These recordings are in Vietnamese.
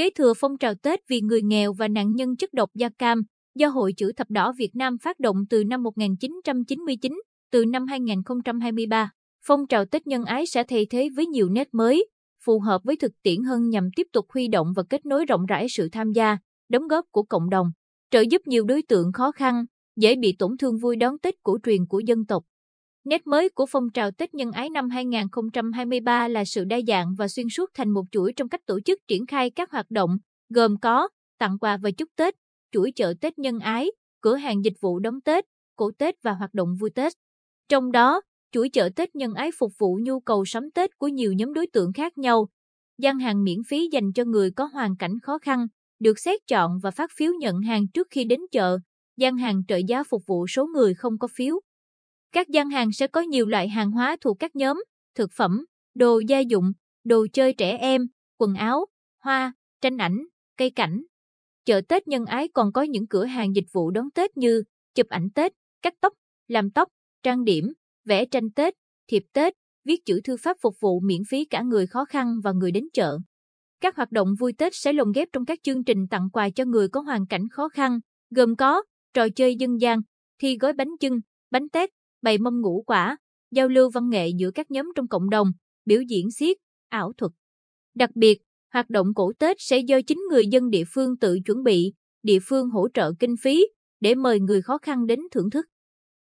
Kế thừa phong trào Tết vì người nghèo và nạn nhân chất độc da cam do Hội chữ thập đỏ Việt Nam phát động từ năm 1999, từ năm 2023. Phong trào Tết nhân ái sẽ thay thế với nhiều nét mới, phù hợp với thực tiễn hơn nhằm tiếp tục huy động và kết nối rộng rãi sự tham gia, đóng góp của cộng đồng, trợ giúp nhiều đối tượng khó khăn, dễ bị tổn thương vui đón Tết cổ truyền của dân tộc. Nét mới của phong trào Tết nhân ái năm 2023 là sự đa dạng và xuyên suốt thành một chuỗi trong cách tổ chức triển khai các hoạt động, gồm có tặng quà và chúc Tết, chuỗi chợ Tết nhân ái, cửa hàng dịch vụ đón Tết, cổ Tết và hoạt động vui Tết. Trong đó, chuỗi chợ Tết nhân ái phục vụ nhu cầu sắm Tết của nhiều nhóm đối tượng khác nhau. Gian hàng miễn phí dành cho người có hoàn cảnh khó khăn, được xét chọn và phát phiếu nhận hàng trước khi đến chợ. Gian hàng trợ giá phục vụ số người không có phiếu. Các gian hàng sẽ có nhiều loại hàng hóa thuộc các nhóm, thực phẩm, đồ gia dụng, đồ chơi trẻ em, quần áo, hoa, tranh ảnh, cây cảnh. Chợ Tết nhân ái còn có những cửa hàng dịch vụ đón Tết như chụp ảnh Tết, cắt tóc, làm tóc, trang điểm, vẽ tranh Tết, thiệp Tết, viết chữ thư pháp phục vụ miễn phí cả người khó khăn và người đến chợ. Các hoạt động vui Tết sẽ lồng ghép trong các chương trình tặng quà cho người có hoàn cảnh khó khăn, gồm có trò chơi dân gian, thi gói bánh chưng, bánh tét, bày mâm ngũ quả, giao lưu văn nghệ giữa các nhóm trong cộng đồng, biểu diễn xiếc, ảo thuật. Đặc biệt, hoạt động cổ Tết sẽ do chính người dân địa phương tự chuẩn bị, địa phương hỗ trợ kinh phí để mời người khó khăn đến thưởng thức.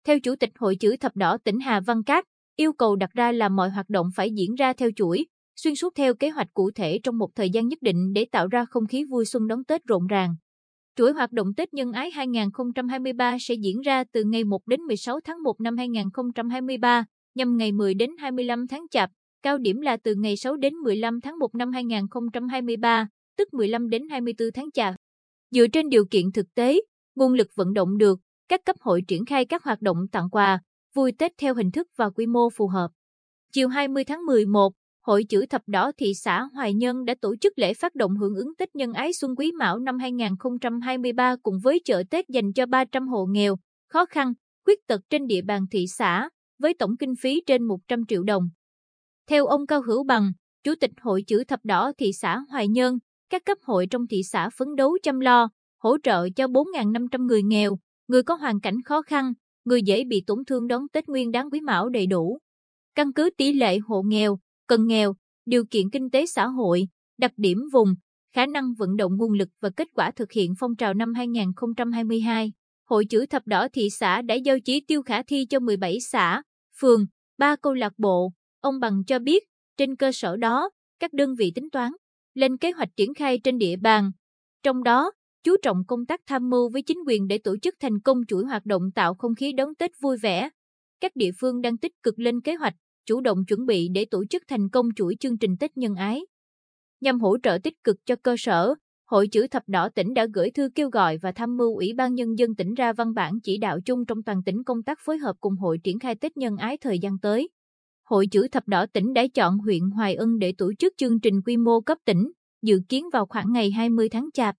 Theo Chủ tịch Hội chữ thập đỏ tỉnh Hà Văn Cát, yêu cầu đặt ra là mọi hoạt động phải diễn ra theo chuỗi, xuyên suốt theo kế hoạch cụ thể trong một thời gian nhất định để tạo ra không khí vui xuân đón Tết rộn ràng. Chuỗi hoạt động Tết Nhân Ái 2023 sẽ diễn ra từ ngày 1 đến 16 tháng 1 năm 2023, nhằm ngày 10 đến 25 tháng Chạp, cao điểm là từ ngày 6 đến 15 tháng 1 năm 2023, tức 15 đến 24 tháng Chạp. Dựa trên điều kiện thực tế, nguồn lực vận động được, các cấp hội triển khai các hoạt động tặng quà, vui Tết theo hình thức và quy mô phù hợp. Chiều 20 tháng 11, Hội chữ thập đỏ thị xã Hoài Nhân đã tổ chức lễ phát động hưởng ứng Tết Nhân Ái Xuân Quý Mão năm 2023 cùng với chợ Tết dành cho 300 hộ nghèo, khó khăn, khuyết tật trên địa bàn thị xã, với tổng kinh phí trên 100 triệu đồng. Theo ông Cao Hữu Bằng, Chủ tịch Hội chữ thập đỏ thị xã Hoài Nhân, các cấp hội trong thị xã phấn đấu chăm lo, hỗ trợ cho 4.500 người nghèo, người có hoàn cảnh khó khăn, người dễ bị tổn thương đón Tết Nguyên đáng Quý Mão đầy đủ. Căn cứ tỷ lệ hộ nghèo, cận nghèo, điều kiện kinh tế xã hội, đặc điểm vùng, khả năng vận động nguồn lực và kết quả thực hiện phong trào năm 2022. Hội chữ thập đỏ thị xã đã giao chí tiêu khả thi cho 17 xã, phường, 3 câu lạc bộ. Ông Bằng cho biết, trên cơ sở đó, các đơn vị tính toán, lên kế hoạch triển khai trên địa bàn. Trong đó, chú trọng công tác tham mưu với chính quyền để tổ chức thành công chuỗi hoạt động tạo không khí đón Tết vui vẻ. Các địa phương đang tích cực lên kế hoạch, chủ động chuẩn bị để tổ chức thành công chuỗi chương trình Tết nhân ái. Nhằm hỗ trợ tích cực cho cơ sở, Hội chữ thập đỏ tỉnh đã gửi thư kêu gọi và tham mưu Ủy ban Nhân dân tỉnh ra văn bản chỉ đạo chung trong toàn tỉnh công tác phối hợp cùng hội triển khai Tết nhân ái thời gian tới. Hội chữ thập đỏ tỉnh đã chọn huyện Hoài Ân để tổ chức chương trình quy mô cấp tỉnh, dự kiến vào khoảng ngày 20 tháng Chạp.